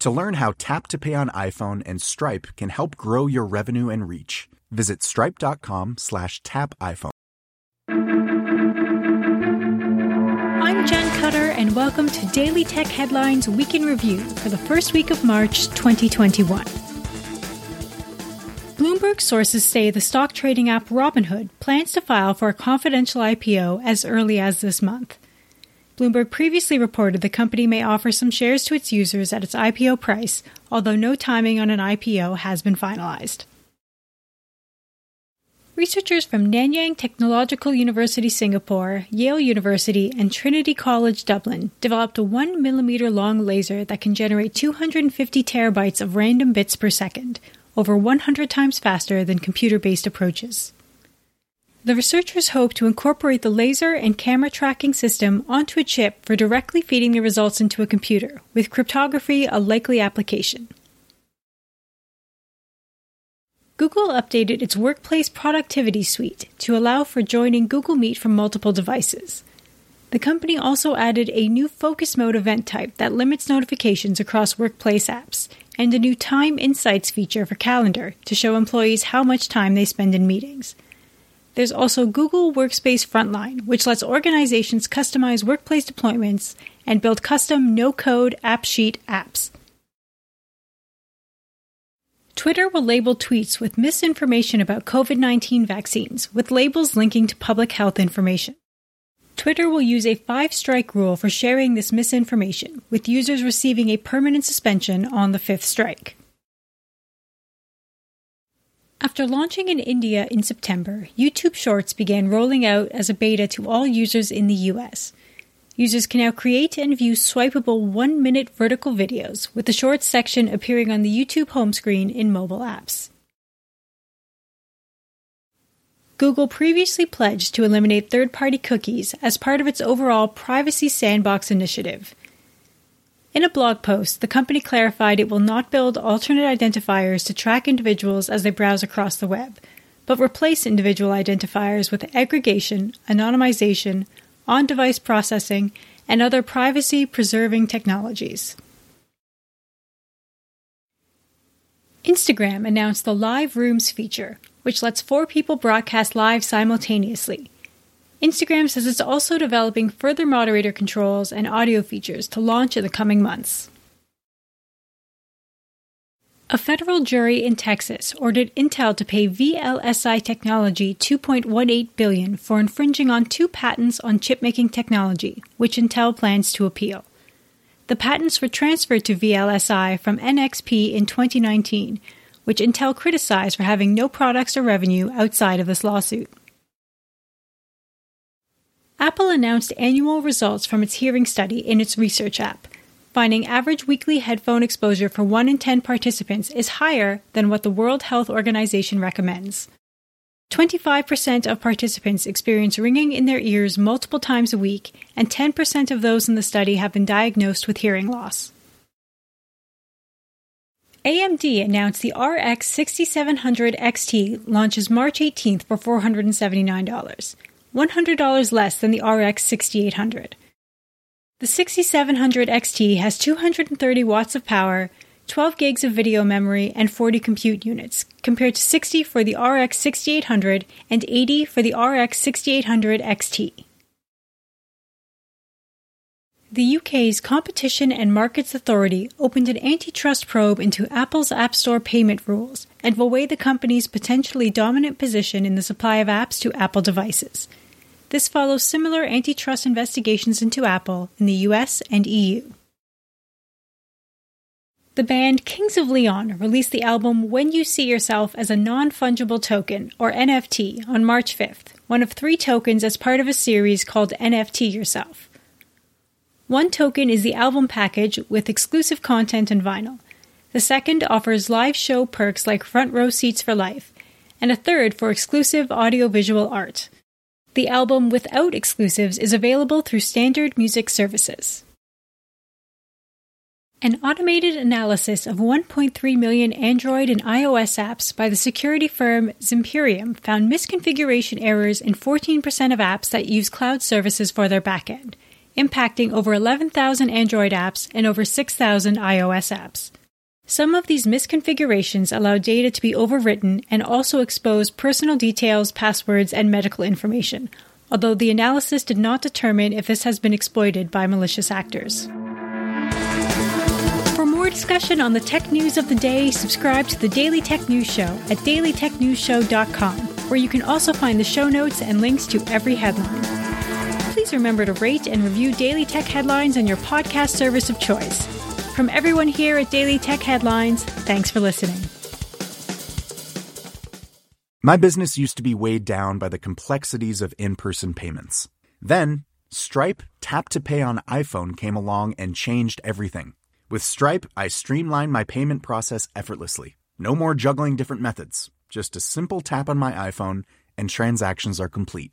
To learn how Tap to Pay on iPhone and Stripe can help grow your revenue and reach, visit stripe.com slash tap iPhone. I'm Jen Cutter, and welcome to Daily Tech Headlines Week in Review for the first week of March 2021. Bloomberg sources say the stock trading app Robinhood plans to file for a confidential IPO as early as this month. Bloomberg previously reported the company may offer some shares to its users at its IPO price, although no timing on an IPO has been finalized. Researchers from Nanyang Technological University Singapore, Yale University, and Trinity College Dublin developed a 1 millimeter long laser that can generate 250 terabytes of random bits per second, over 100 times faster than computer based approaches. The researchers hope to incorporate the laser and camera tracking system onto a chip for directly feeding the results into a computer, with cryptography a likely application. Google updated its Workspace Productivity Suite to allow for joining Google Meet from multiple devices. The company also added a new focus mode event type that limits notifications across Workspace apps, and a new Time Insights feature for Calendar to show employees how much time they spend in meetings. There's also Google Workspace Frontline, which lets organizations customize Workspace deployments and build custom no code AppSheet apps. Twitter will label tweets with misinformation about COVID 19 vaccines, with labels linking to public health information. Twitter will use a five strike rule for sharing this misinformation, with users receiving a permanent suspension on the fifth strike. After launching in India in September, YouTube Shorts began rolling out as a beta to all users in the US. Users can now create and view swipeable one minute vertical videos, with the Shorts section appearing on the YouTube home screen in mobile apps. Google previously pledged to eliminate third party cookies as part of its overall Privacy Sandbox initiative. In a blog post, the company clarified it will not build alternate identifiers to track individuals as they browse across the web, but replace individual identifiers with aggregation, anonymization, on device processing, and other privacy preserving technologies. Instagram announced the Live Rooms feature, which lets four people broadcast live simultaneously. Instagram says it's also developing further moderator controls and audio features to launch in the coming months. A federal jury in Texas ordered Intel to pay VLSI Technology 2.18 billion for infringing on two patents on chipmaking technology, which Intel plans to appeal. The patents were transferred to VLSI from NXP in 2019, which Intel criticized for having no products or revenue outside of this lawsuit. Apple announced annual results from its hearing study in its research app, finding average weekly headphone exposure for 1 in 10 participants is higher than what the World Health Organization recommends. 25% of participants experience ringing in their ears multiple times a week, and 10% of those in the study have been diagnosed with hearing loss. AMD announced the RX 6700 XT launches March 18th for $479, $100 less than the RX 6800. The 6700 XT has 230 watts of power, 12 gigs of video memory, and 40 compute units, compared to 60 for the RX 6800 and 80 for the RX 6800 XT. The UK's Competition and Markets Authority opened an antitrust probe into Apple's App Store payment rules and will weigh the company's potentially dominant position in the supply of apps to Apple devices. This follows similar antitrust investigations into Apple in the US and EU. The band Kings of Leon released the album When You See Yourself as a Non Fungible Token, or NFT, on March 5th, one of three tokens as part of a series called NFT Yourself. One token is the album package with exclusive content and vinyl. The second offers live show perks like front row seats for life, and a third for exclusive audiovisual art. The album without exclusives is available through standard music services. An automated analysis of 1.3 million Android and iOS apps by the security firm Zimperium found misconfiguration errors in 14% of apps that use cloud services for their backend impacting over 11,000 Android apps and over 6,000 iOS apps. Some of these misconfigurations allow data to be overwritten and also expose personal details, passwords, and medical information, although the analysis did not determine if this has been exploited by malicious actors. For more discussion on the tech news of the day, subscribe to the Daily Tech News Show at dailytechnewsshow.com, where you can also find the show notes and links to every headline remember to rate and review Daily Tech Headlines on your podcast service of choice. From everyone here at Daily Tech Headlines, thanks for listening. My business used to be weighed down by the complexities of in person payments. Then, Stripe Tap to Pay on iPhone came along and changed everything. With Stripe, I streamlined my payment process effortlessly. No more juggling different methods. Just a simple tap on my iPhone, and transactions are complete.